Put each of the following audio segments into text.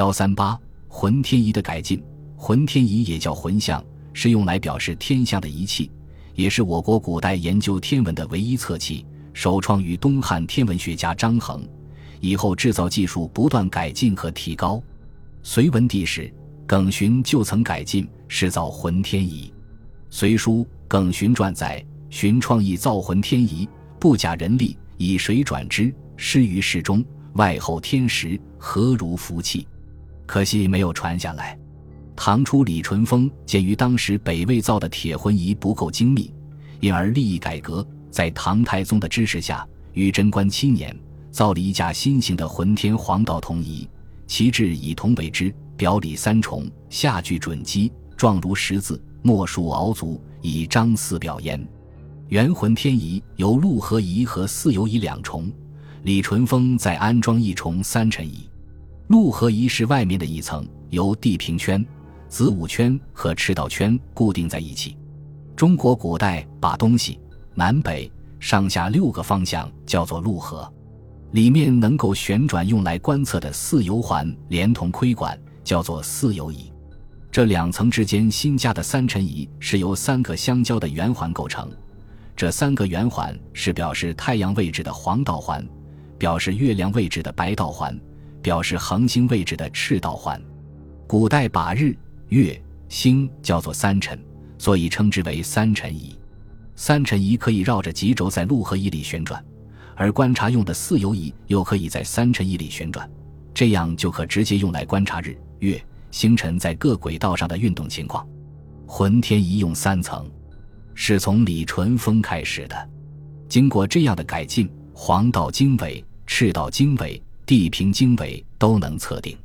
幺三八浑天仪的改进，浑天仪也叫浑象，是用来表示天象的仪器，也是我国古代研究天文的唯一测器，首创于东汉天文学家张衡。以后制造技术不断改进和提高。隋文帝时，耿循就曾改进试造浑天仪。《隋书·耿循传》载：循创意造浑天仪，不假人力，以水转之，施于室中，外后天时，何如福气？可惜没有传下来。唐初李淳风鉴于当时北魏造的铁浑仪不够精密，因而立意改革。在唐太宗的支持下，于贞观七年造了一架新型的浑天黄道铜仪，其制以铜为之，表里三重，下具准基，状如十字，末数鳌足，以张四表焉。元浑天仪由陆和仪和四游仪两重，李淳风再安装一重三辰仪。陆河仪是外面的一层，由地平圈、子午圈和赤道圈固定在一起。中国古代把东西南北上下六个方向叫做陆河，里面能够旋转用来观测的四游环连同窥管叫做四游仪。这两层之间新加的三辰仪是由三个相交的圆环构成，这三个圆环是表示太阳位置的黄道环，表示月亮位置的白道环。表示恒星位置的赤道环，古代把日、月、星叫做三辰，所以称之为三辰仪。三辰仪可以绕着极轴在陆河仪里旋转，而观察用的四游仪又可以在三辰仪里旋转，这样就可直接用来观察日、月、星辰在各轨道上的运动情况。浑天仪用三层，是从李淳风开始的。经过这样的改进，黄道经纬、赤道经纬。地平经纬都能测定。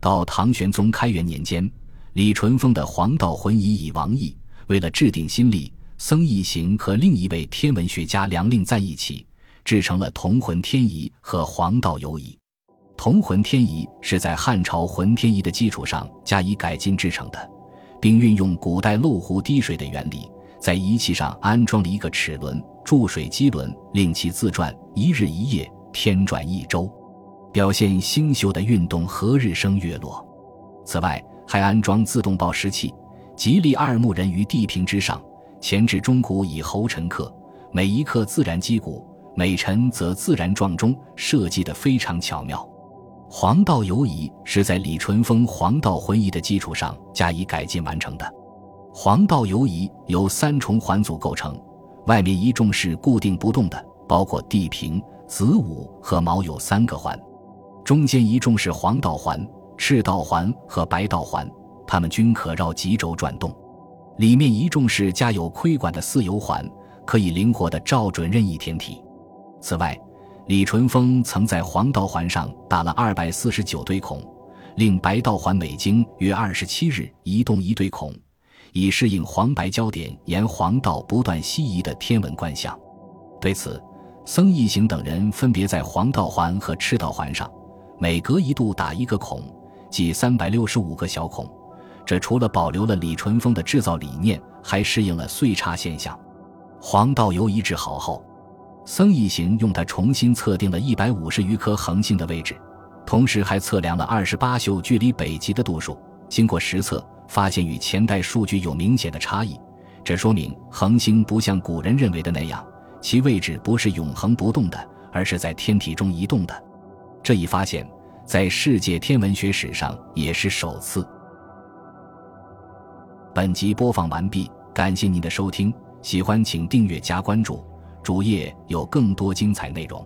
到唐玄宗开元年间，李淳风的黄道浑仪以王毅为了制定新历，僧一行和另一位天文学家梁令在一起制成了铜浑天仪和黄道游仪。铜浑天仪是在汉朝浑天仪的基础上加以改进制成的，并运用古代漏壶滴水的原理，在仪器上安装了一个齿轮、注水机轮，令其自转，一日一夜，天转一周。表现星宿的运动和日升月落。此外，还安装自动报时器，吉利二木人于地平之上，前置钟鼓以候辰刻，每一刻自然击鼓，每辰则自然撞钟，设计得非常巧妙。黄道游仪是在李淳风黄道浑仪的基础上加以改进完成的。黄道游仪由三重环组构成，外面一重是固定不动的，包括地平、子午和卯酉三个环。中间一重是黄道环、赤道环和白道环，它们均可绕极轴转动。里面一重是加有窥管的四游环，可以灵活地照准任意天体。此外，李淳风曾在黄道环上打了二百四十九对孔，令白道环每经约二十七日移动一对孔，以适应黄白焦点沿黄道不断西移的天文观象。对此，僧义行等人分别在黄道环和赤道环上。每隔一度打一个孔，即三百六十五个小孔。这除了保留了李淳风的制造理念，还适应了岁差现象。黄道游仪制好后，僧一行用它重新测定了一百五十余颗恒星的位置，同时还测量了二十八宿距离北极的度数。经过实测，发现与前代数据有明显的差异。这说明恒星不像古人认为的那样，其位置不是永恒不动的，而是在天体中移动的。这一发现，在世界天文学史上也是首次。本集播放完毕，感谢您的收听，喜欢请订阅加关注，主页有更多精彩内容。